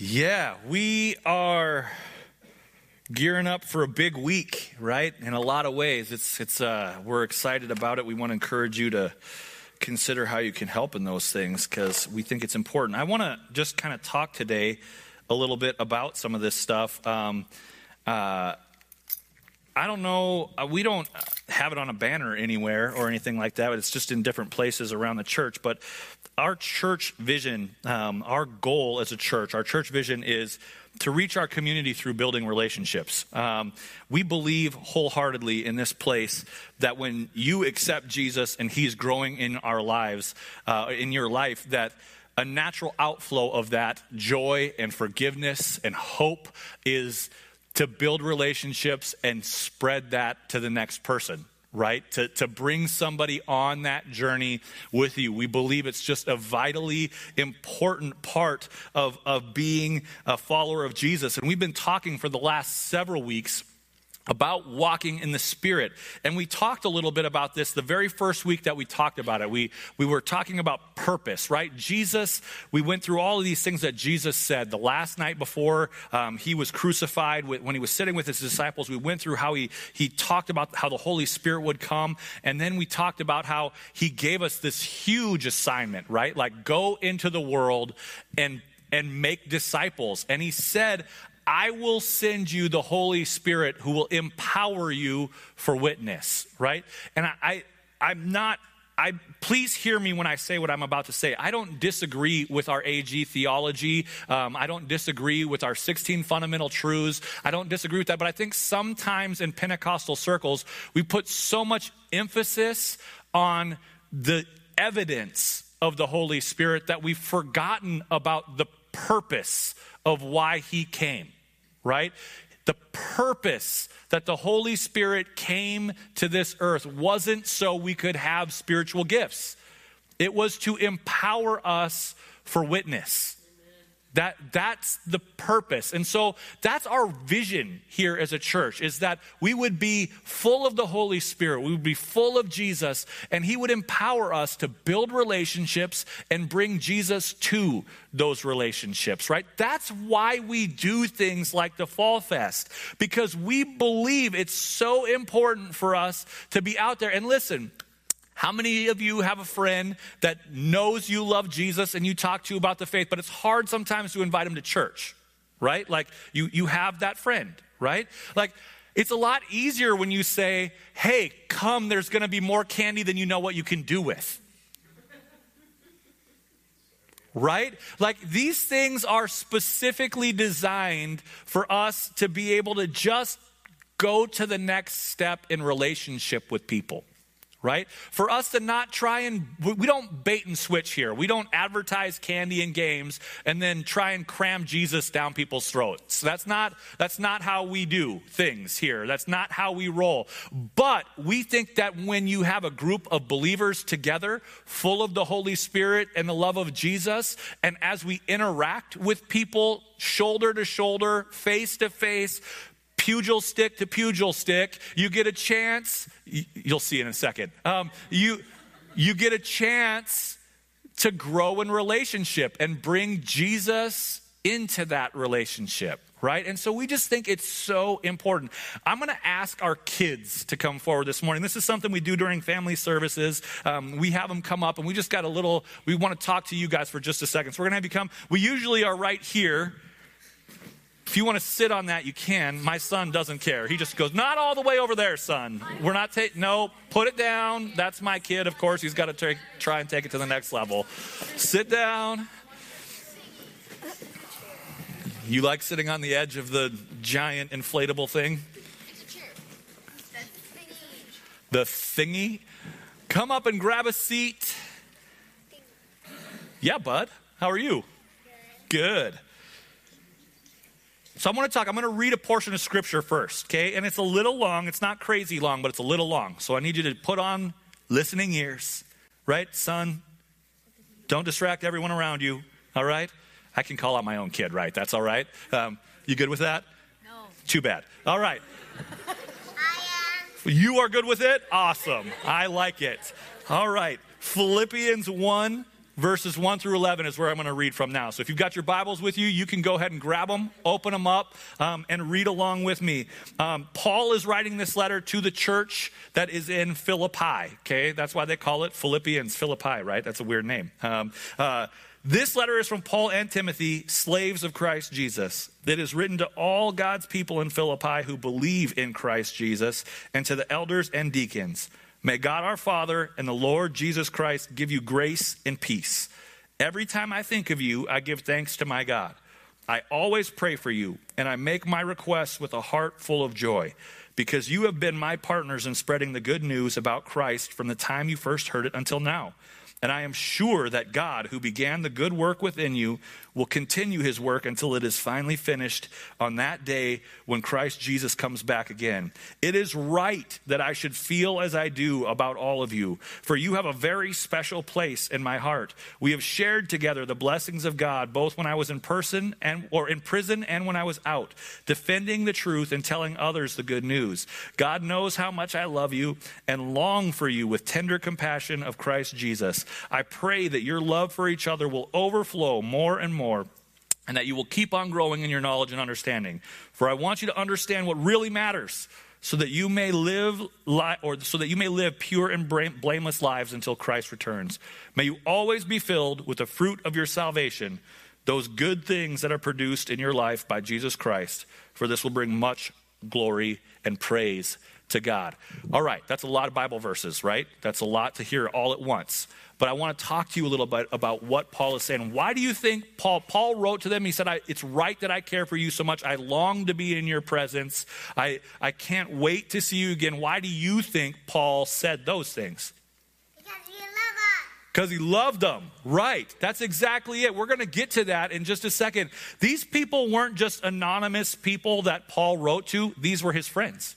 Yeah, we are gearing up for a big week, right? In a lot of ways, it's it's uh, we're excited about it. We want to encourage you to consider how you can help in those things because we think it's important. I want to just kind of talk today a little bit about some of this stuff. Um, uh, I don't know. Uh, we don't have it on a banner anywhere or anything like that. It's just in different places around the church. But our church vision, um, our goal as a church, our church vision is to reach our community through building relationships. Um, we believe wholeheartedly in this place that when you accept Jesus and He's growing in our lives, uh, in your life, that a natural outflow of that joy and forgiveness and hope is to build relationships and spread that to the next person right? To, to bring somebody on that journey with you. We believe it's just a vitally important part of, of being a follower of Jesus. And we've been talking for the last several weeks about walking in the Spirit. And we talked a little bit about this the very first week that we talked about it. We, we were talking about purpose, right? Jesus, we went through all of these things that Jesus said. The last night before um, he was crucified, when he was sitting with his disciples, we went through how he, he talked about how the Holy Spirit would come. And then we talked about how he gave us this huge assignment, right? Like, go into the world and and make disciples. And he said, I will send you the Holy Spirit who will empower you for witness, right? And I, I am not I, please hear me when I say what I'm about to say. I don't disagree with our AG theology. Um, I don't disagree with our 16 fundamental truths. I don't disagree with that. But I think sometimes in Pentecostal circles, we put so much emphasis on the evidence of the Holy Spirit that we've forgotten about the purpose of why he came right? The purpose that the Holy Spirit came to this earth wasn't so we could have spiritual gifts, it was to empower us for witness. That, that's the purpose. And so that's our vision here as a church is that we would be full of the Holy Spirit. We would be full of Jesus and he would empower us to build relationships and bring Jesus to those relationships, right? That's why we do things like the Fall Fest because we believe it's so important for us to be out there. And listen, how many of you have a friend that knows you love Jesus and you talk to about the faith, but it's hard sometimes to invite him to church, right? Like you, you have that friend, right? Like it's a lot easier when you say, hey, come, there's gonna be more candy than you know what you can do with. right? Like these things are specifically designed for us to be able to just go to the next step in relationship with people right? For us to not try and, we don't bait and switch here. We don't advertise candy and games and then try and cram Jesus down people's throats. That's not, that's not how we do things here. That's not how we roll. But we think that when you have a group of believers together, full of the Holy Spirit and the love of Jesus, and as we interact with people shoulder to shoulder, face to face, pugil stick to pugil stick. You get a chance, you'll see in a second. Um, you, you get a chance to grow in relationship and bring Jesus into that relationship right? And so we just think it's so important. I'm going to ask our kids to come forward this morning. This is something we do during family services. Um, we have them come up, and we just got a little, we want to talk to you guys for just a second. So we're going to have you come. We usually are right here if you want to sit on that, you can. My son doesn't care. He just goes, Not all the way over there, son. We're not taking, no, put it down. That's my kid, of course. He's got to take, try and take it to the next level. Sit down. You like sitting on the edge of the giant inflatable thing? The thingy? Come up and grab a seat. Yeah, bud. How are you? Good. So I'm going to talk, I'm going to read a portion of scripture first, okay? And it's a little long. It's not crazy long, but it's a little long. So I need you to put on listening ears, right? Son, don't distract everyone around you, all right? I can call out my own kid, right? That's all right. Um, you good with that? No. Too bad. All right. I am you are good with it? Awesome. I like it. All right. Philippians 1, verses 1 through 11 is where I'm going to read from now. So if you've got your Bibles with you, you can go ahead and grab them, open them up, um, and read along with me. Um, Paul is writing this letter to the church that is in Philippi, okay? That's why they call it Philippians, Philippi, right? That's a weird name. Um, uh, this letter is from Paul and Timothy, slaves of Christ Jesus. That is written to all God's people in Philippi who believe in Christ Jesus, and to the elders and deacons. May God our Father and the Lord Jesus Christ give you grace and peace. Every time I think of you, I give thanks to my God. I always pray for you, and I make my requests with a heart full of joy, because you have been my partners in spreading the good news about Christ from the time you first heard it until now. And I am sure that God, who began the good work within you, will continue his work until it is finally finished on that day when Christ Jesus comes back again. It is right that I should feel as I do about all of you, for you have a very special place in my heart. We have shared together the blessings of God both when I was in person and or in prison and when I was out, defending the truth and telling others the good news. God knows how much I love you and long for you with tender compassion of Christ Jesus. I pray that your love for each other will overflow more and more and that you will keep on growing in your knowledge and understanding. For I want you to understand what really matters so that you may live li- or so that you may live pure and blameless lives until Christ returns. May you always be filled with the fruit of your salvation, those good things that are produced in your life by Jesus Christ, for this will bring much glory and praise to God. All right, that's a lot of Bible verses, right? That's a lot to hear all at once but I want to talk to you a little bit about what Paul is saying. Why do you think Paul Paul wrote to them? He said, "It's right that I care for you so much. I long to be in your presence. I I can't wait to see you again." Why do you think Paul said those things? Because you love them. Because he loved them. Right. That's exactly it. We're going to get to that in just a second. These people weren't just anonymous people that Paul wrote to, these were his friends.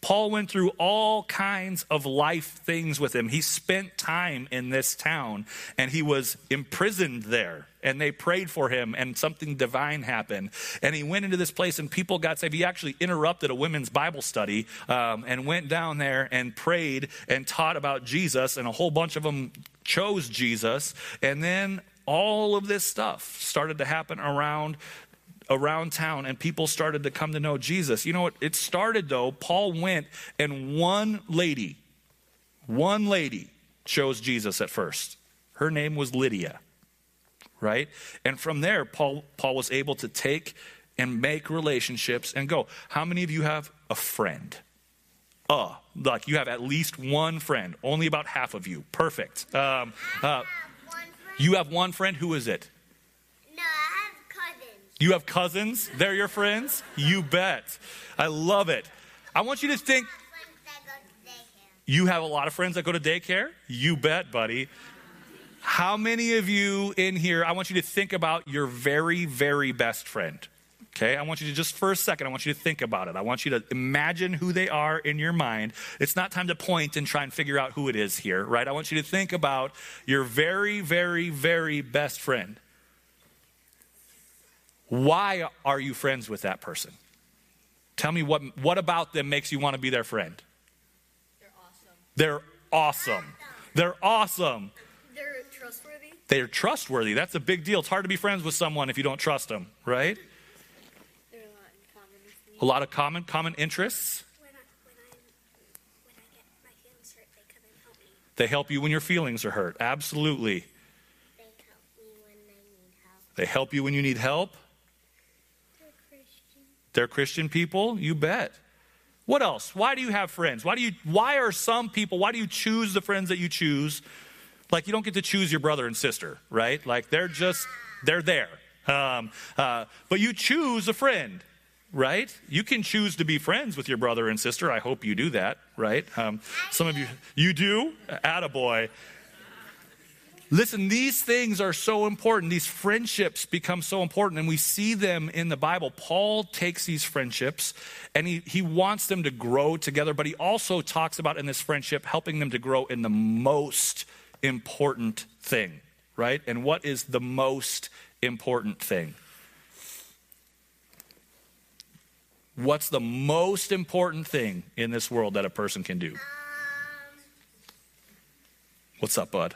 Paul went through all kinds of life things with him. He spent time in this town and he was imprisoned there. And they prayed for him, and something divine happened. And he went into this place, and people got saved. He actually interrupted a women's Bible study um, and went down there and prayed and taught about Jesus, and a whole bunch of them chose Jesus. And then all of this stuff started to happen around around town and people started to come to know Jesus. You know what? It started though, Paul went and one lady, one lady chose Jesus at first. Her name was Lydia, right? And from there, Paul, Paul was able to take and make relationships and go. How many of you have a friend? Uh, like you have at least one friend. Only about half of you. Perfect. Um, uh, you have one friend. Who is it? You have cousins? They're your friends? You bet. I love it. I want you to think. You have a lot of friends that go to daycare? You bet, buddy. How many of you in here, I want you to think about your very, very best friend. Okay, I want you to just for a second, I want you to think about it. I want you to imagine who they are in your mind. It's not time to point and try and figure out who it is here, right? I want you to think about your very, very, very best friend. Why are you friends with that person? Tell me what, what about them makes you want to be their friend? They're awesome. They're awesome. They're awesome. They're trustworthy. They're trustworthy. That's a big deal. It's hard to be friends with someone if you don't trust them, right? They're a lot in common with me. A lot of common common interests. When I, when I, when I get my feelings hurt, they come and help me. They help you when your feelings are hurt. Absolutely. They help me when I need help. They help you when you need help. They're Christian. People, you bet. What else? Why do you have friends? Why do you why are some people, why do you choose the friends that you choose? Like you don't get to choose your brother and sister, right? Like they're just they're there. Um, uh, but you choose a friend, right? You can choose to be friends with your brother and sister. I hope you do that, right? Um, some of you you do? Attaboy. Listen, these things are so important. These friendships become so important, and we see them in the Bible. Paul takes these friendships and he, he wants them to grow together, but he also talks about in this friendship helping them to grow in the most important thing, right? And what is the most important thing? What's the most important thing in this world that a person can do? What's up, bud?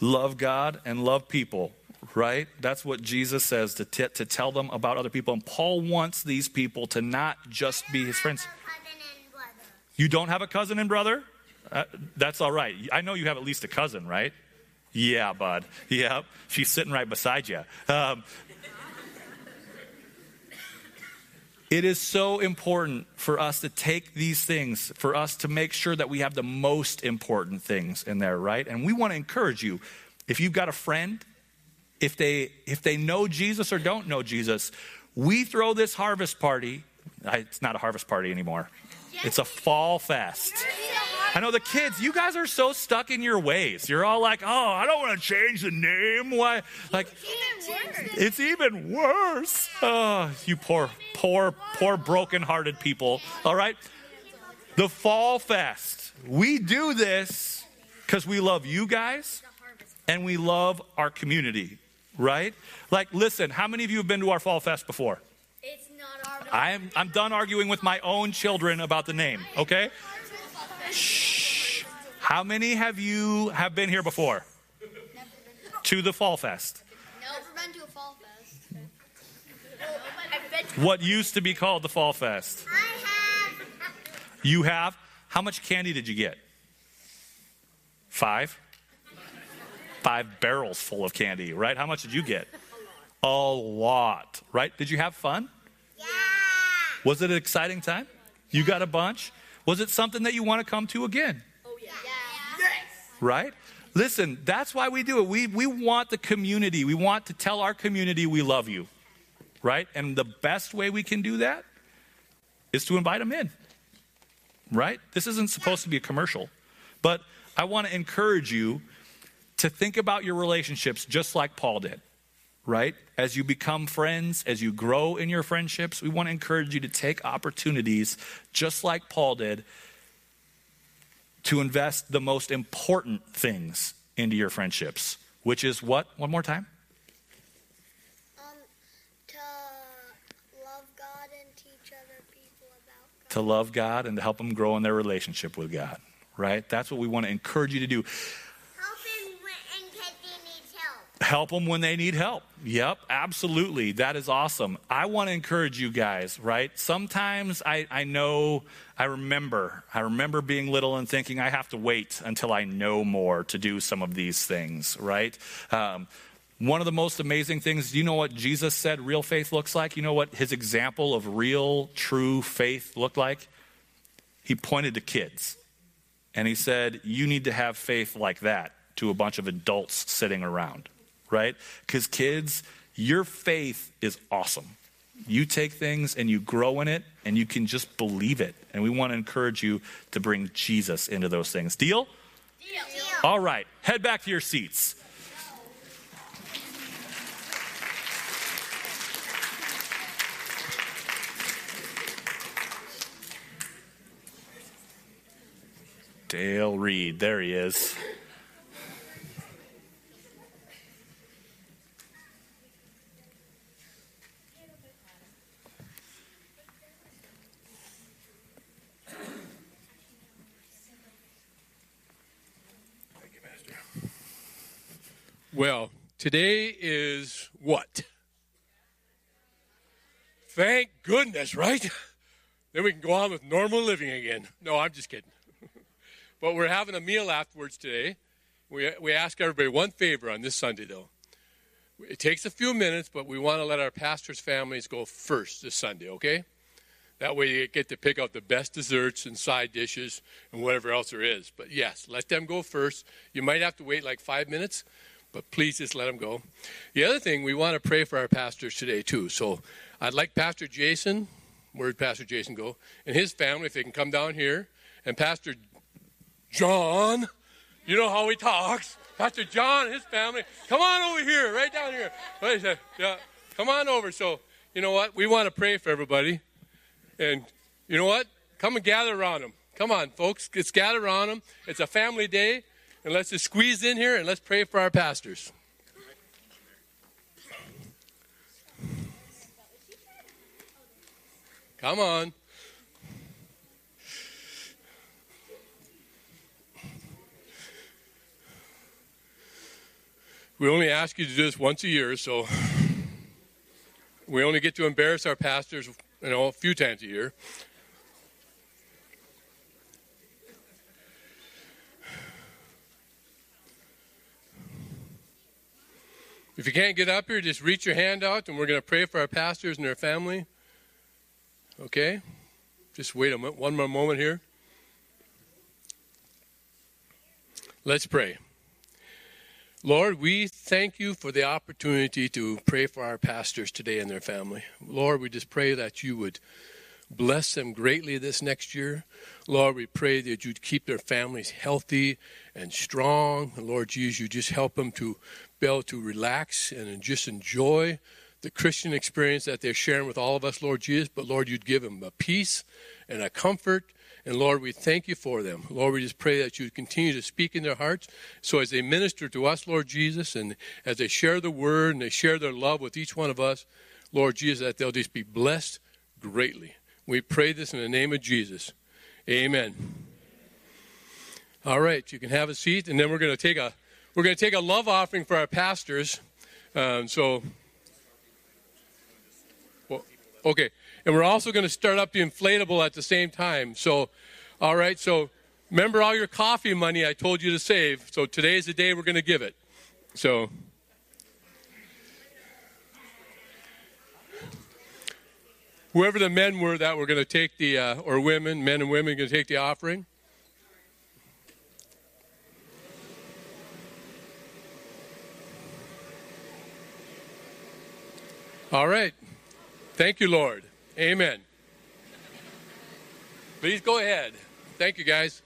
Love God and love people, right? That's what Jesus says to, t- to tell them about other people. And Paul wants these people to not just be his friends. You don't have a cousin and brother? Uh, that's all right. I know you have at least a cousin, right? Yeah, bud. Yeah, she's sitting right beside you. Um, it is so important for us to take these things, for us to make sure that we have the most important things in there, right? And we want to encourage you. If you've got a friend, if they if they know Jesus or don't know Jesus, we throw this harvest party. It's not a harvest party anymore. It's a fall fest. I know the kids, you guys are so stuck in your ways. You're all like, oh, I don't want to change the name. Why? Like, it's even worse. Oh, you poor, poor, poor, broken-hearted people. All right? The Fall Fest. We do this because we love you guys and we love our community, right? Like, listen, how many of you have been to our Fall Fest before? It's not our. I'm, I'm done arguing with my own children about the name, okay? Shh. How many have you have been here before? To the Fall Fest. Never been to a fall fest. What used to be called the Fall Fest? I have. You have? How much candy did you get? Five? Five barrels full of candy, right? How much did you get? A lot, right? Did you have fun? Yeah. Was it an exciting time? You got a bunch? Was it something that you want to come to again? Oh yeah. yes, right? Listen, that's why we do it. We, we want the community. We want to tell our community we love you, right? And the best way we can do that is to invite them in, right? This isn't supposed to be a commercial, but I want to encourage you to think about your relationships just like Paul did, right? As you become friends, as you grow in your friendships, we want to encourage you to take opportunities just like Paul did to invest the most important things into your friendships, which is what? One more time? Um, to love God and teach other people about God. To love God and to help them grow in their relationship with God, right? That's what we want to encourage you to do. Helping when in case he needs help. Them when they need help. Yep, absolutely. That is awesome. I want to encourage you guys, right? Sometimes I, I know, I remember, I remember being little and thinking I have to wait until I know more to do some of these things, right? Um, one of the most amazing things, you know what Jesus said real faith looks like? You know what his example of real, true faith looked like? He pointed to kids. And he said, You need to have faith like that to a bunch of adults sitting around, right? Because kids, your faith is awesome. You take things and you grow in it and you can just believe it. And we want to encourage you to bring Jesus into those things. Deal? Deal. All right, head back to your seats. Dale Reed, there he is. Well, today is what? Thank goodness, right? Then we can go on with normal living again. No, I'm just kidding. but we're having a meal afterwards today. We, we ask everybody one favor on this Sunday, though. It takes a few minutes, but we want to let our pastors' families go first this Sunday, okay? That way you get to pick out the best desserts and side dishes and whatever else there is. But yes, let them go first. You might have to wait like five minutes, but please just let them go. The other thing, we want to pray for our pastors today, too. So I'd like Pastor Jason, where'd Pastor Jason go, and his family, if they can come down here, and Pastor John, you know how he talks. Pastor John and his family, come on over here, right down here. Yeah, come on over. So, you know what? We want to pray for everybody. And you know what? Come and gather around them. Come on, folks. Let's gather around them. It's a family day. And let's just squeeze in here and let's pray for our pastors. Come on. We only ask you to do this once a year, so we only get to embarrass our pastors, you know, a few times a year. If you can't get up here, just reach your hand out and we're going to pray for our pastors and their family. Okay? Just wait a minute, one more moment here. Let's pray. Lord, we thank you for the opportunity to pray for our pastors today and their family. Lord, we just pray that you would bless them greatly this next year. Lord, we pray that you'd keep their families healthy and strong. And Lord Jesus, you just help them to be able to relax and just enjoy the Christian experience that they're sharing with all of us, Lord Jesus. But Lord, you'd give them a peace and a comfort. And Lord, we thank you for them. Lord, we just pray that you continue to speak in their hearts. So as they minister to us, Lord Jesus, and as they share the word and they share their love with each one of us, Lord Jesus, that they'll just be blessed greatly. We pray this in the name of Jesus. Amen. All right, you can have a seat, and then we're going to take a we're going to take a love offering for our pastors. Um, so, well, okay. And we're also going to start up the inflatable at the same time. So, all right. So, remember all your coffee money I told you to save. So, today's the day we're going to give it. So, whoever the men were that were going to take the, uh, or women, men and women, going to take the offering. All right. Thank you, Lord. Amen. Please go ahead. Thank you, guys.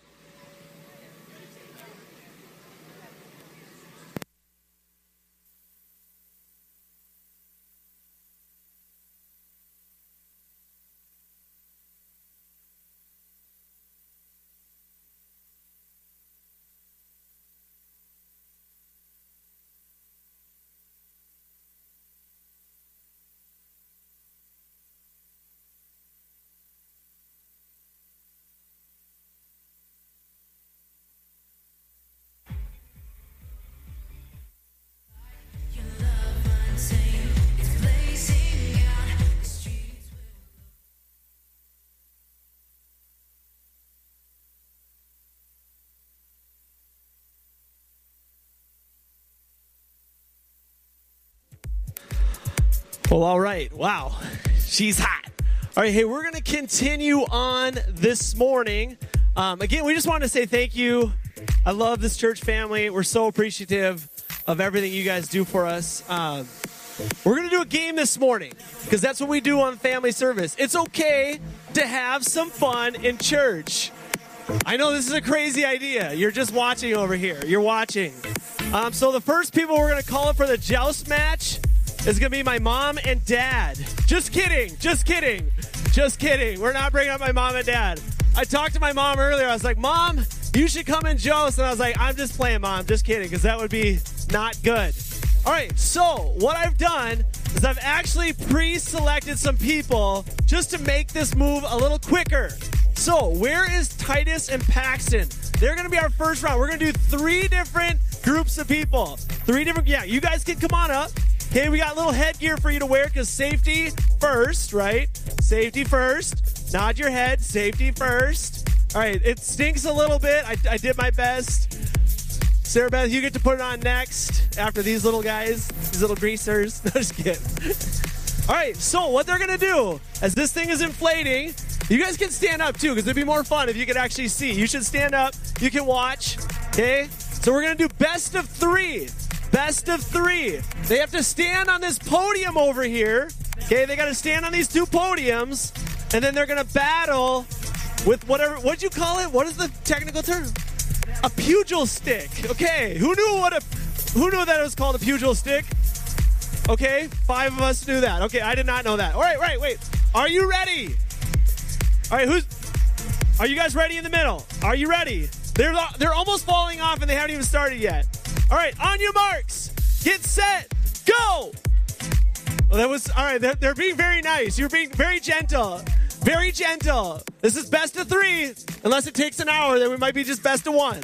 Well, all right. Wow. She's hot. All right. Hey, we're going to continue on this morning. Um, again, we just want to say thank you. I love this church family. We're so appreciative of everything you guys do for us. Um, we're going to do a game this morning because that's what we do on family service. It's okay to have some fun in church. I know this is a crazy idea. You're just watching over here. You're watching. Um, so the first people we're going to call up for the joust match is going to be my mom and dad. Just kidding. Just kidding. Just kidding. We're not bringing up my mom and dad. I talked to my mom earlier. I was like, Mom, you should come and joust. And I was like, I'm just playing, Mom. Just kidding, because that would be not good. All right, so what I've done is I've actually pre selected some people just to make this move a little quicker. So, where is Titus and Paxton? They're going to be our first round. We're going to do three different groups of people. Three different, yeah, you guys can come on up. Okay, we got a little headgear for you to wear because safety first, right? Safety first. Nod your head, safety first. All right, it stinks a little bit. I, I did my best. Sarah Beth, you get to put it on next after these little guys, these little greasers. No, just kidding. All right, so what they're gonna do as this thing is inflating, you guys can stand up too, because it'd be more fun if you could actually see. You should stand up. You can watch. Okay, so we're gonna do best of three. Best of three. They have to stand on this podium over here. Okay, they got to stand on these two podiums, and then they're gonna battle with whatever. What'd you call it? What is the technical term? A pugil stick. Okay, who knew what a who knew that it was called a pugil stick? Okay, five of us knew that. Okay, I did not know that. All right, right, wait. Are you ready? All right, who's? Are you guys ready in the middle? Are you ready? They're they're almost falling off and they haven't even started yet. All right, on your marks, get set, go. Well, that was all right. They're, they're being very nice. You're being very gentle. Very gentle. This is best of three. Unless it takes an hour, then we might be just best of one.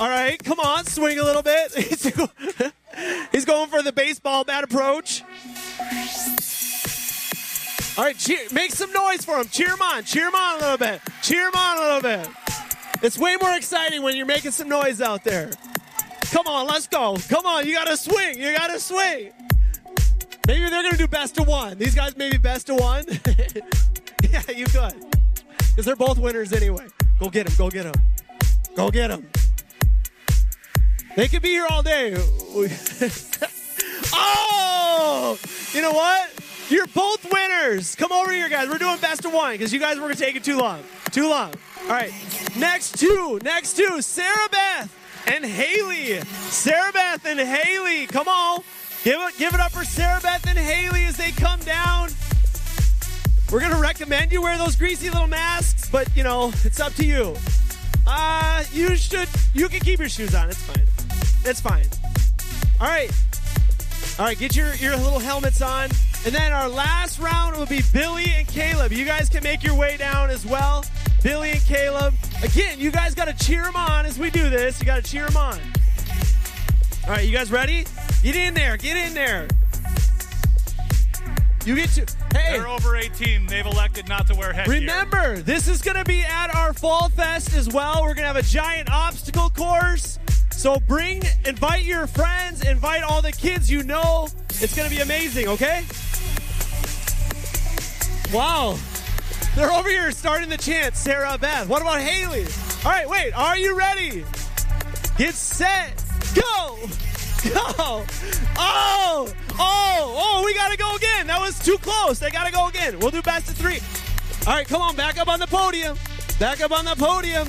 All right, come on, swing a little bit. He's going for the baseball bat approach. All right, cheer, make some noise for him. Cheer him on. Cheer him on a little bit. Cheer him on a little bit. It's way more exciting when you're making some noise out there. Come on, let's go. Come on, you gotta swing. You gotta swing. Maybe they're gonna do best of one. These guys maybe best of one. yeah, you could. Because they're both winners anyway. Go get them. Go get them. Go get them. They could be here all day. oh! You know what? You're both winners. Come over here, guys. We're doing best of one because you guys were it too long. Too long. All right. Next two. Next two. Sarah Beth and Haley. Sarah Beth and Haley. Come on. Give it, give it up for Sarah Beth and Haley as they come down. We're going to recommend you wear those greasy little masks, but, you know, it's up to you. Uh, you should, you can keep your shoes on. It's fine. It's fine. All right. All right, get your, your little helmets on. And then our last round will be Billy and Caleb. You guys can make your way down as well. Billy and Caleb. Again, you guys got to cheer them on as we do this. You got to cheer them on. All right, you guys ready? Get in there. Get in there. You get to. Hey. They're over 18. They've elected not to wear headgear. Remember, this is going to be at our Fall Fest as well. We're going to have a giant obstacle course. So bring, invite your friends, invite all the kids you know. It's going to be amazing, okay? Wow. They're over here starting the chant, Sarah Beth. What about Haley? All right, wait. Are you ready? Get set. Go. Go. Oh. Oh. Oh, we got to go again. That was too close. They got to go again. We'll do best of three. All right, come on. Back up on the podium. Back up on the podium.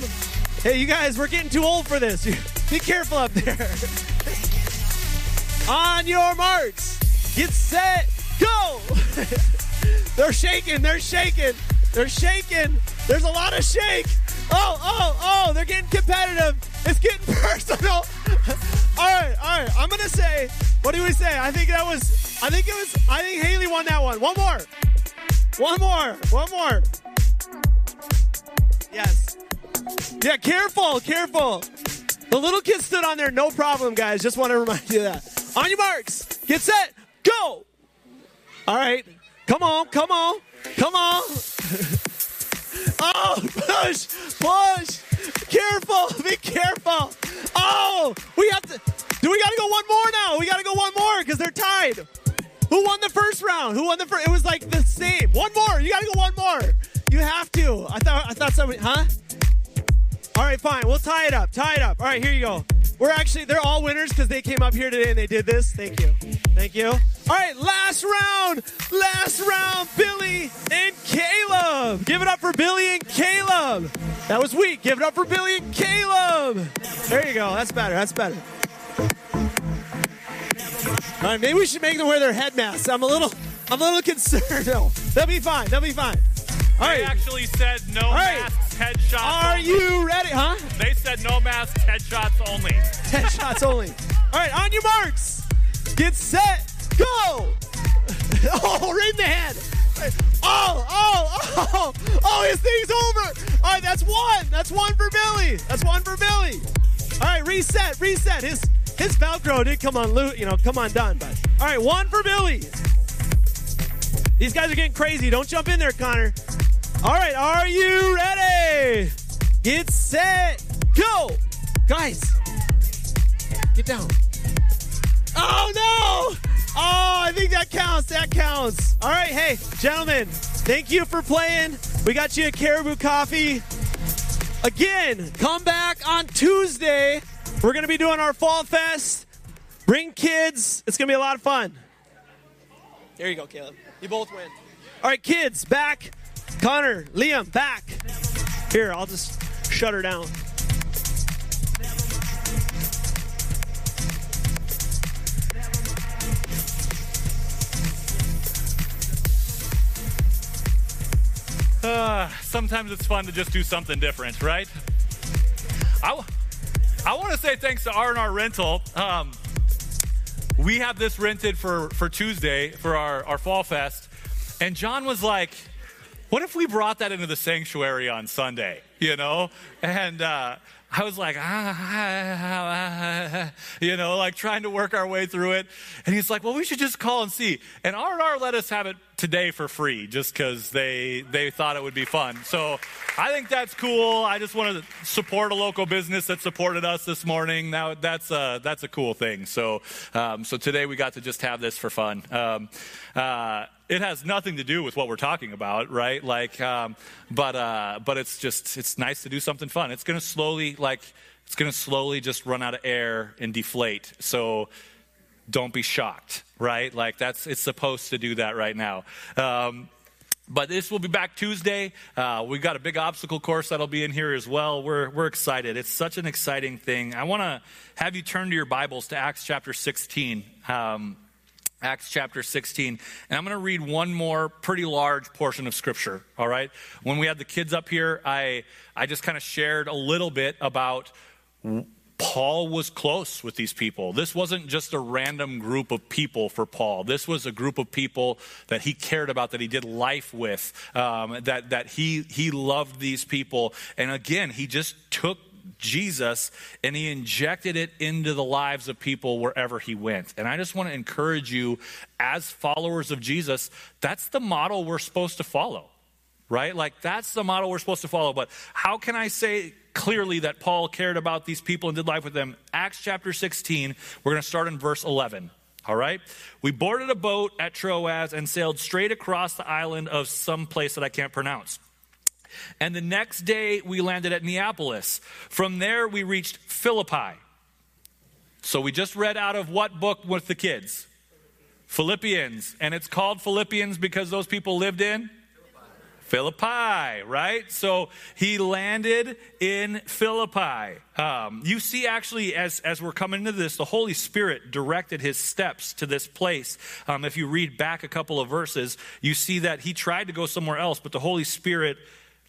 Hey, you guys, we're getting too old for this. Be careful up there. on your marks. Get set. Go. They're shaking. They're shaking. They're shaking. There's a lot of shake. Oh, oh, oh, they're getting competitive. It's getting personal. all right, all right. I'm to say, what do we say? I think that was, I think it was, I think Haley won that one. One more. One more. One more. Yes. Yeah, careful, careful. The little kid stood on there, no problem, guys. Just want to remind you that. On your marks, get set, go. All right. Come on, come on, come on. oh, push, push. Careful, be careful. Oh, we have to. Do we got to go one more now? We got to go one more because they're tied. Who won the first round? Who won the first? It was like the same. One more. You got to go one more. You have to. I thought. I thought somebody. Huh? All right, fine. We'll tie it up. Tie it up. All right, here you go. We're actually, they're all winners because they came up here today and they did this. Thank you. Thank you. All right, last round. Last round, Billy and Caleb. Give it up for Billy and Caleb. That was weak. Give it up for Billy and Caleb. There you go. That's better. That's better. All right, maybe we should make them wear their head masks. I'm a little, I'm a little concerned. No, they'll be fine. They'll be fine. All They right. actually said no masks, headshots. Are only. you ready? Huh? They said no masks, headshots only. 10 shots only. All right, on your marks. Get set. Go. Oh, right in the head. Oh, oh, oh, oh, oh, his thing's over. All right, that's one. That's one for Billy. That's one for Billy. All right, reset, reset. His his Velcro did come on loot, you know, come undone. But all right, one for Billy. These guys are getting crazy. Don't jump in there, Connor. All right, are you ready? Get set, go. Guys, get down. Oh no! Oh, I think that counts. That counts. All right, hey, gentlemen, thank you for playing. We got you a Caribou coffee. Again, come back on Tuesday. We're going to be doing our Fall Fest. Bring kids. It's going to be a lot of fun. There you go, Caleb. You both win. All right, kids, back. Connor, Liam, back. Here, I'll just shut her down. Uh, sometimes it's fun to just do something different, right? I, I want to say thanks to R&R Rental. Um, we have this rented for, for Tuesday for our, our Fall Fest. And John was like, what if we brought that into the sanctuary on Sunday? You know? And uh, I was like, ah, ah, ah, you know, like trying to work our way through it. And he's like, well, we should just call and see. And R&R let us have it today for free just because they, they thought it would be fun. So I think that's cool. I just want to support a local business that supported us this morning. Now that's a, that's a cool thing. So, um, so today we got to just have this for fun. Um, uh, it has nothing to do with what we're talking about, right? Like, um, but uh, but it's just it's nice to do something fun. It's going to slowly like it's going to slowly just run out of air and deflate. So don't be shocked, right? Like that's it's supposed to do that right now. Um, but this will be back Tuesday. Uh, we've got a big obstacle course that'll be in here as well. We're, we're excited. It's such an exciting thing. I want to have you turn to your Bibles to Acts chapter 16. Um, Acts chapter 16. And I'm going to read one more pretty large portion of scripture, all right? When we had the kids up here, I, I just kind of shared a little bit about Paul was close with these people. This wasn't just a random group of people for Paul. This was a group of people that he cared about, that he did life with, um, that, that he, he loved these people. And again, he just took Jesus and he injected it into the lives of people wherever he went. And I just want to encourage you, as followers of Jesus, that's the model we're supposed to follow, right? Like, that's the model we're supposed to follow. But how can I say clearly that Paul cared about these people and did life with them? Acts chapter 16, we're going to start in verse 11. All right? We boarded a boat at Troas and sailed straight across the island of some place that I can't pronounce. And the next day, we landed at Neapolis. From there, we reached Philippi. So we just read out of what book with the kids? Philippians. And it's called Philippians because those people lived in? Philippi, right? So he landed in Philippi. Um, you see, actually, as, as we're coming into this, the Holy Spirit directed his steps to this place. Um, if you read back a couple of verses, you see that he tried to go somewhere else, but the Holy Spirit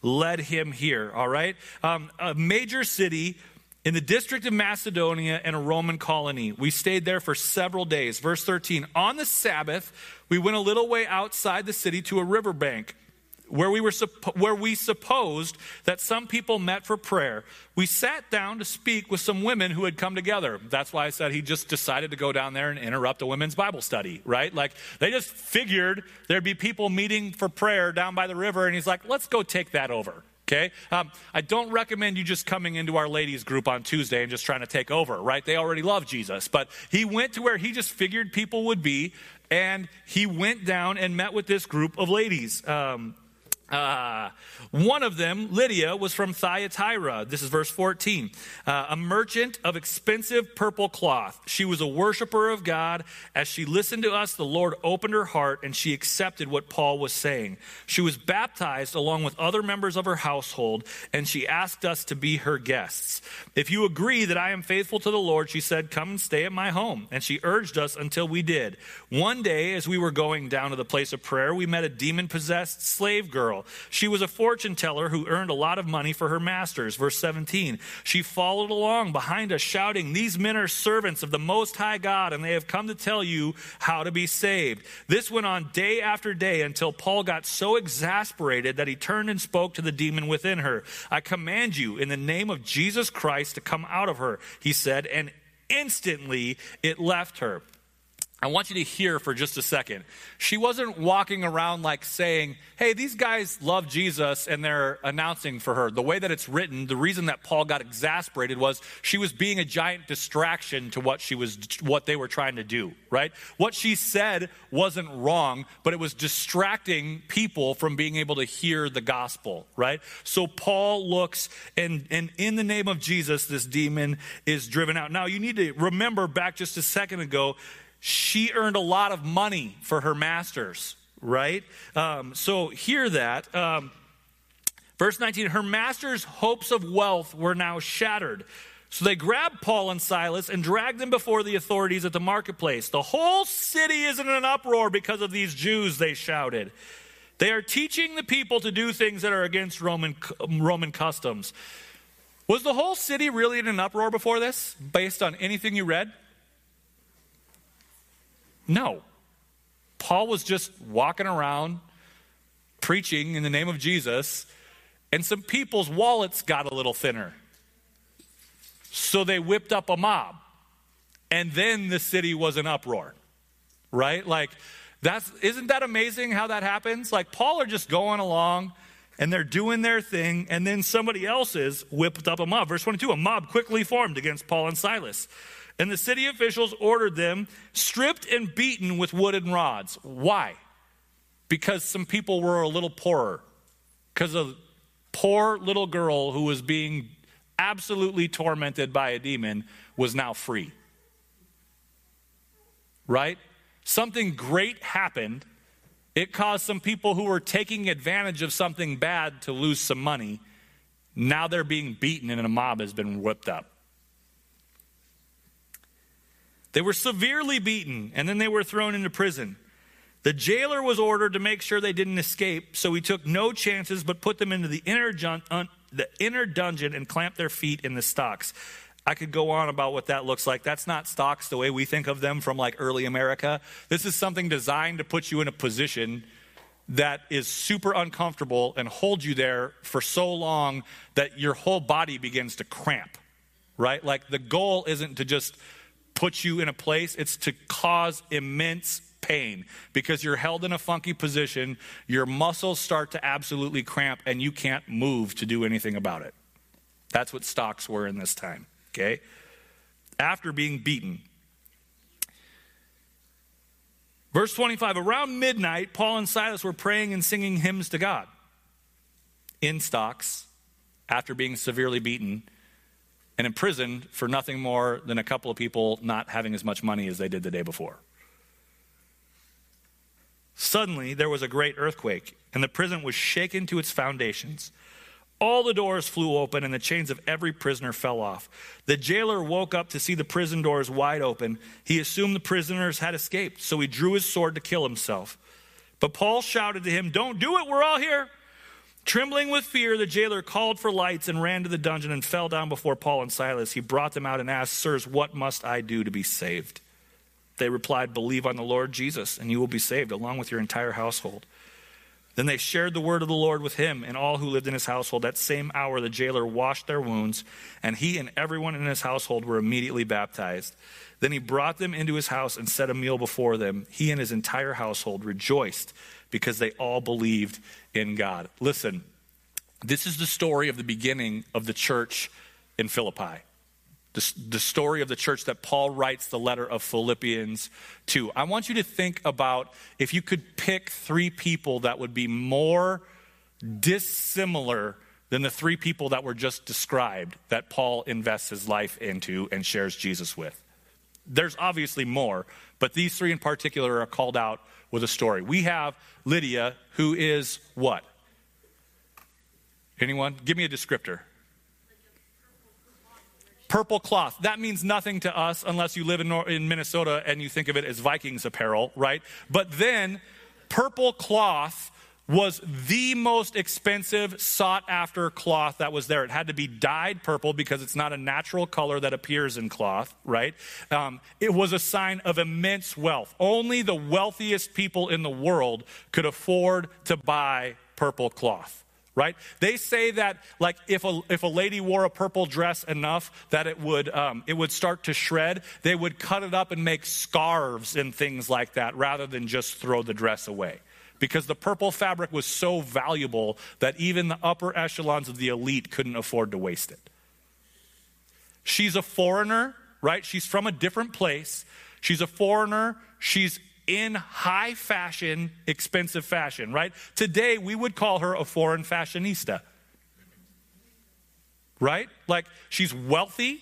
led him here, all right? Um, a major city in the district of Macedonia and a Roman colony. We stayed there for several days. Verse 13 On the Sabbath, we went a little way outside the city to a riverbank where we, were, where we supposed that some people met for prayer. We sat down to speak with some women who had come together. That's why I said he just decided to go down there and interrupt a women's Bible study, right? Like they just figured there'd be people meeting for prayer down by the river, and he's like, let's go take that over. Okay? Um, I don't recommend you just coming into our ladies group on Tuesday and just trying to take over, right? They already love Jesus. But he went to where he just figured people would be, and he went down and met with this group of ladies. Um, uh, one of them, Lydia, was from Thyatira. This is verse 14. Uh, a merchant of expensive purple cloth. She was a worshiper of God. As she listened to us, the Lord opened her heart and she accepted what Paul was saying. She was baptized along with other members of her household, and she asked us to be her guests. If you agree that I am faithful to the Lord, she said, Come and stay at my home. And she urged us until we did. One day, as we were going down to the place of prayer, we met a demon possessed slave girl girl. She was a fortune teller who earned a lot of money for her masters. Verse 17. She followed along behind us, shouting, These men are servants of the Most High God, and they have come to tell you how to be saved. This went on day after day until Paul got so exasperated that he turned and spoke to the demon within her. I command you in the name of Jesus Christ to come out of her, he said, and instantly it left her. I want you to hear for just a second. She wasn't walking around like saying, Hey, these guys love Jesus and they're announcing for her. The way that it's written, the reason that Paul got exasperated was she was being a giant distraction to what she was, what they were trying to do, right? What she said wasn't wrong, but it was distracting people from being able to hear the gospel, right? So Paul looks and, and in the name of Jesus, this demon is driven out. Now you need to remember back just a second ago, she earned a lot of money for her masters, right? Um, so hear that. Um, verse 19 her masters' hopes of wealth were now shattered. So they grabbed Paul and Silas and dragged them before the authorities at the marketplace. The whole city is in an uproar because of these Jews, they shouted. They are teaching the people to do things that are against Roman, Roman customs. Was the whole city really in an uproar before this, based on anything you read? No. Paul was just walking around preaching in the name of Jesus, and some people's wallets got a little thinner. So they whipped up a mob. And then the city was an uproar. Right? Like that's isn't that amazing how that happens? Like Paul are just going along and they're doing their thing, and then somebody else is whipped up a mob. Verse 22 a mob quickly formed against Paul and Silas. And the city officials ordered them stripped and beaten with wooden rods. Why? Because some people were a little poorer. Because a poor little girl who was being absolutely tormented by a demon was now free. Right? Something great happened it caused some people who were taking advantage of something bad to lose some money. Now they're being beaten and a mob has been whipped up. They were severely beaten and then they were thrown into prison. The jailer was ordered to make sure they didn't escape, so he took no chances but put them into the inner, jun- un- the inner dungeon and clamped their feet in the stocks. I could go on about what that looks like. That's not stocks the way we think of them from like early America. This is something designed to put you in a position that is super uncomfortable and hold you there for so long that your whole body begins to cramp, right? Like the goal isn't to just put you in a place, it's to cause immense pain because you're held in a funky position, your muscles start to absolutely cramp, and you can't move to do anything about it. That's what stocks were in this time okay? After being beaten. Verse 25 Around midnight, Paul and Silas were praying and singing hymns to God in stocks after being severely beaten and imprisoned for nothing more than a couple of people not having as much money as they did the day before. Suddenly, there was a great earthquake, and the prison was shaken to its foundations. All the doors flew open and the chains of every prisoner fell off. The jailer woke up to see the prison doors wide open. He assumed the prisoners had escaped, so he drew his sword to kill himself. But Paul shouted to him, Don't do it, we're all here. Trembling with fear, the jailer called for lights and ran to the dungeon and fell down before Paul and Silas. He brought them out and asked, Sirs, what must I do to be saved? They replied, Believe on the Lord Jesus, and you will be saved, along with your entire household. Then they shared the word of the Lord with him and all who lived in his household. That same hour, the jailer washed their wounds, and he and everyone in his household were immediately baptized. Then he brought them into his house and set a meal before them. He and his entire household rejoiced because they all believed in God. Listen, this is the story of the beginning of the church in Philippi the, the story of the church that Paul writes the letter of Philippians to. I want you to think about if you could pick three people that would be more dissimilar than the three people that were just described that Paul invests his life into and shares Jesus with. There's obviously more, but these three in particular are called out with a story. We have Lydia, who is what? Anyone? Give me a descriptor. Purple cloth. That means nothing to us unless you live in, in Minnesota and you think of it as Vikings apparel, right? But then, purple cloth was the most expensive, sought after cloth that was there. It had to be dyed purple because it's not a natural color that appears in cloth, right? Um, it was a sign of immense wealth. Only the wealthiest people in the world could afford to buy purple cloth right? They say that like if a, if a lady wore a purple dress enough that it would, um, it would start to shred, they would cut it up and make scarves and things like that rather than just throw the dress away. Because the purple fabric was so valuable that even the upper echelons of the elite couldn't afford to waste it. She's a foreigner, right? She's from a different place. She's a foreigner. She's in high fashion, expensive fashion, right? Today, we would call her a foreign fashionista. Right? Like she's wealthy,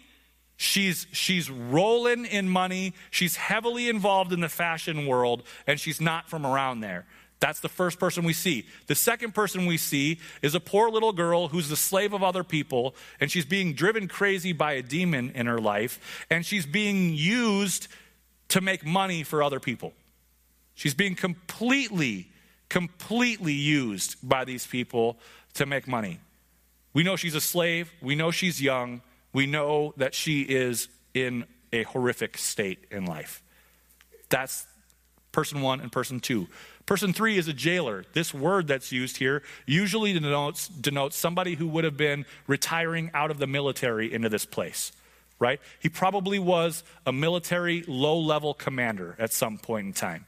she's she's rolling in money, she's heavily involved in the fashion world and she's not from around there. That's the first person we see. The second person we see is a poor little girl who's the slave of other people, and she's being driven crazy by a demon in her life, and she's being used to make money for other people. She's being completely, completely used by these people to make money. We know she's a slave. We know she's young. We know that she is in a horrific state in life. That's person one and person two. Person three is a jailer. This word that's used here usually denotes, denotes somebody who would have been retiring out of the military into this place right? He probably was a military low level commander at some point in time,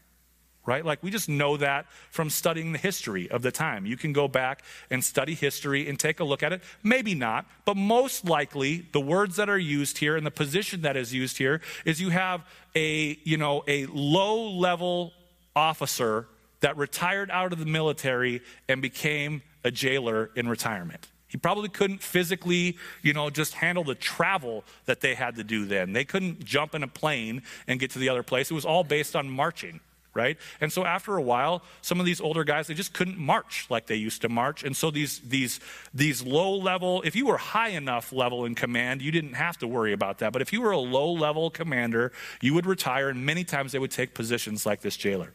right? Like we just know that from studying the history of the time. You can go back and study history and take a look at it. Maybe not, but most likely the words that are used here and the position that is used here is you have a, you know, a low level officer that retired out of the military and became a jailer in retirement. He probably couldn't physically, you know, just handle the travel that they had to do then. They couldn't jump in a plane and get to the other place. It was all based on marching, right? And so after a while, some of these older guys, they just couldn't march like they used to march. And so these these these low level, if you were high enough level in command, you didn't have to worry about that. But if you were a low level commander, you would retire and many times they would take positions like this jailer.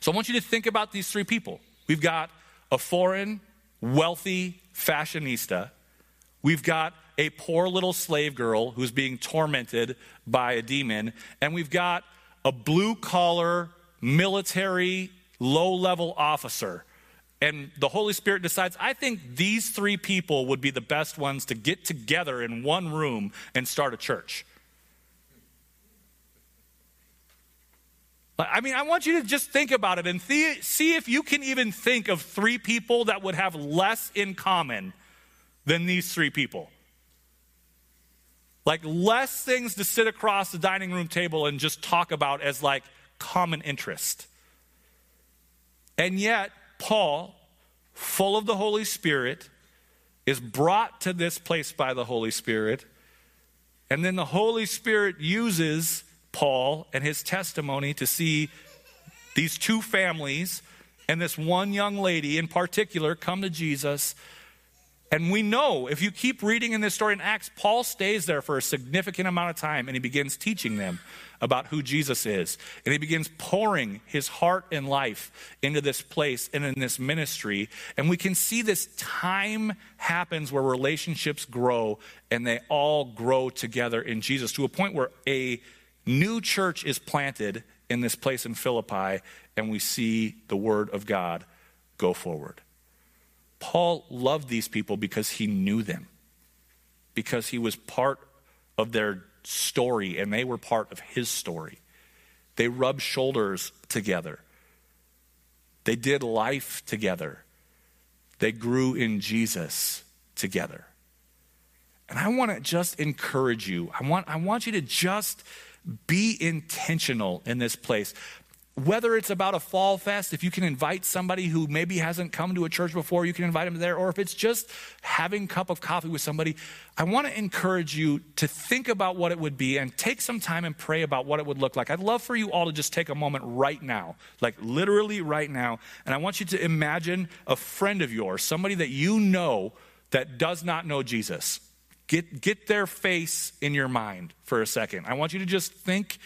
So I want you to think about these three people. We've got a foreign, wealthy fashionista. We've got a poor little slave girl who's being tormented by a demon. And we've got a blue collar, military, low level officer. And the Holy Spirit decides, I think these three people would be the best ones to get together in one room and start a church. I mean, I want you to just think about it and th- see if you can even think of three people that would have less in common than these three people. Like, less things to sit across the dining room table and just talk about as like common interest. And yet, Paul, full of the Holy Spirit, is brought to this place by the Holy Spirit. And then the Holy Spirit uses Paul and his testimony to see these two families and this one young lady in particular come to Jesus. And we know if you keep reading in this story in Acts, Paul stays there for a significant amount of time and he begins teaching them about who Jesus is. And he begins pouring his heart and life into this place and in this ministry. And we can see this time happens where relationships grow and they all grow together in Jesus to a point where a new church is planted in this place in Philippi, and we see the word of God go forward. Paul loved these people because he knew them, because he was part of their story and they were part of his story. They rubbed shoulders together, they did life together, they grew in Jesus together. And I want to just encourage you. I want, I want you to just be intentional in this place. Whether it's about a fall fest, if you can invite somebody who maybe hasn't come to a church before, you can invite them there, or if it's just having a cup of coffee with somebody, I want to encourage you to think about what it would be and take some time and pray about what it would look like. I'd love for you all to just take a moment right now, like literally right now, and I want you to imagine a friend of yours, somebody that you know that does not know Jesus Get, get their face in your mind for a second. I want you to just think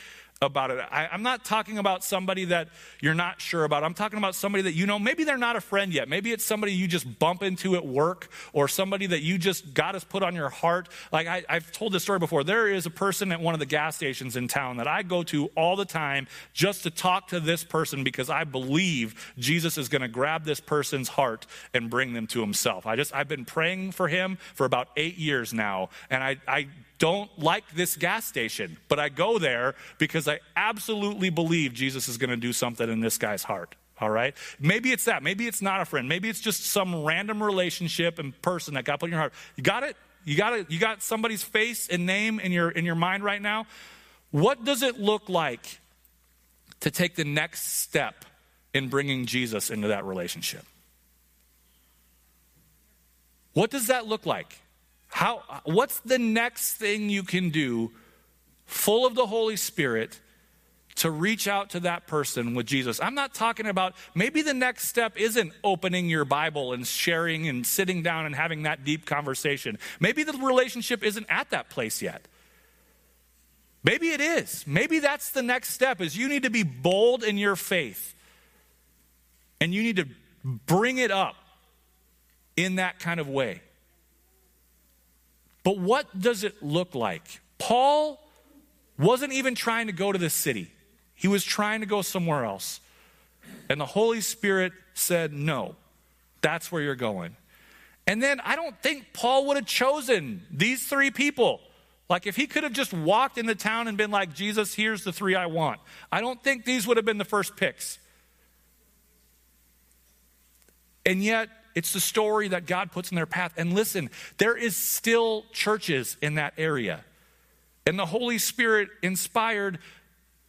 about it. I, am not talking about somebody that you're not sure about. I'm talking about somebody that you know, maybe they're not a friend yet. Maybe it's somebody you just bump into at work or somebody that you just God has put on your heart. Like I, I've told this story before. There is a person at one of the gas stations in town that I go to all the time just to talk to this person because I believe Jesus is going to grab this person's heart and bring them to himself. I just, I've been praying for him for about eight years now. And I, I don't like this gas station, but I go there because I absolutely believe Jesus is going to do something in this guy's heart. All right? Maybe it's that. Maybe it's not a friend. Maybe it's just some random relationship and person that got put in your heart. You got it? You got it? You got somebody's face and name in your in your mind right now? What does it look like to take the next step in bringing Jesus into that relationship? What does that look like? How, what's the next thing you can do, full of the Holy Spirit, to reach out to that person with Jesus? I'm not talking about maybe the next step isn't opening your Bible and sharing and sitting down and having that deep conversation. Maybe the relationship isn't at that place yet. Maybe it is. Maybe that's the next step is you need to be bold in your faith. And you need to bring it up in that kind of way. But what does it look like? Paul wasn't even trying to go to the city, he was trying to go somewhere else. And the Holy Spirit said, No, that's where you're going. And then I don't think Paul would have chosen these three people Like if he could have just walked into town and been like, Jesus, here's the three I want, I don't think these would have been the first picks. And yet, it's the story that God puts in their path. And listen, there is still churches in that area. And the Holy Spirit inspired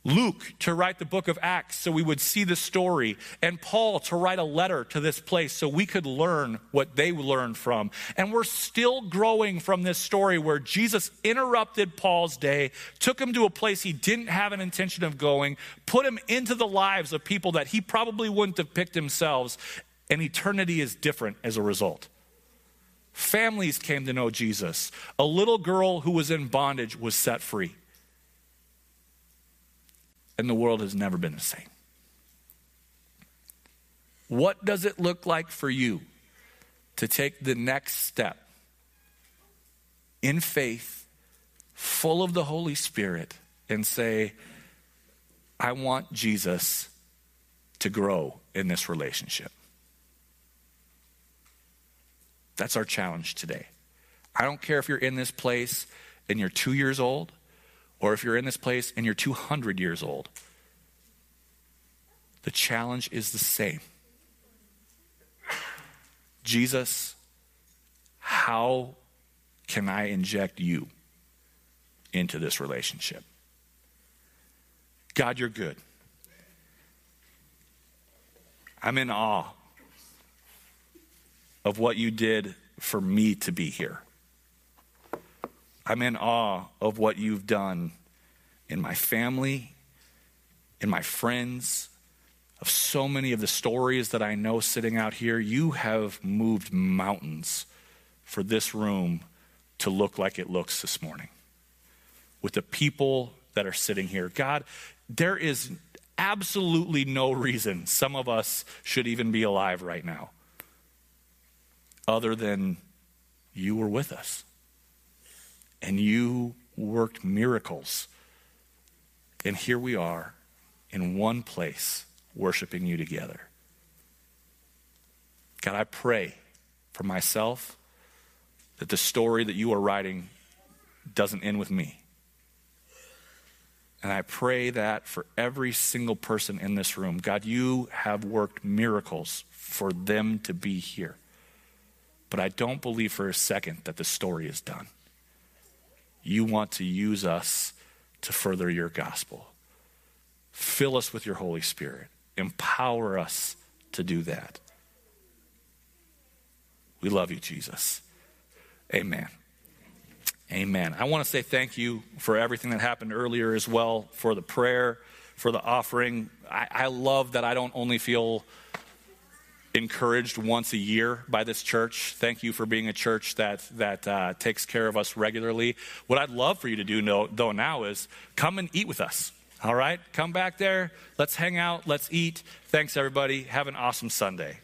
Luke to write the book of Acts so we would see the story, and Paul to write a letter to this place so we could learn what they learned from. And we're still growing from this story where Jesus interrupted Paul's day, took him to a place he didn't have an intention of going, put him into the lives of people that he probably wouldn't have picked themselves, and eternity is different as a result. Families came to know Jesus. A little girl who was in bondage was set free and the world has never been the same. What does it look like for you to take the next step in faith, full of the Holy Spirit, and say, I want Jesus to grow in this relationship? That's our challenge today. I don't care if you're in this place and you're two years old or if you're in this place and you're 200 years old, the challenge is the same. Jesus, how can I inject you into this relationship? God, you're good. I'm in awe of what you did for me to be here. I'm in awe of what you've done in my family, in my friends, of so many of the stories that I know sitting out here. You have moved mountains for this room to look like it looks this morning. With the people that are sitting here. God, there is absolutely no reason some of us should even be alive right now other than you were with us and you worked miracles. And here we are in one place worshiping you together. God, I pray for myself that the story that you are writing doesn't end with me. And I pray that for every single person in this room, God, you have worked miracles for them to be here. But I don't believe for a second that the story is done you want to use us to further your gospel. Fill us with your Holy Spirit. Empower us to do that. We love you, Jesus. Amen. Amen. I want to say thank you for everything that happened earlier as well, for the prayer, for the offering. I, I love that I don't only feel encouraged once a year by this church. Thank you for being a church that that uh, takes care of us regularly. What I'd love for you to do, no, though, now is come and eat with us. All right, come back there. Let's hang out. Let's eat. Thanks, everybody. Have an awesome Sunday.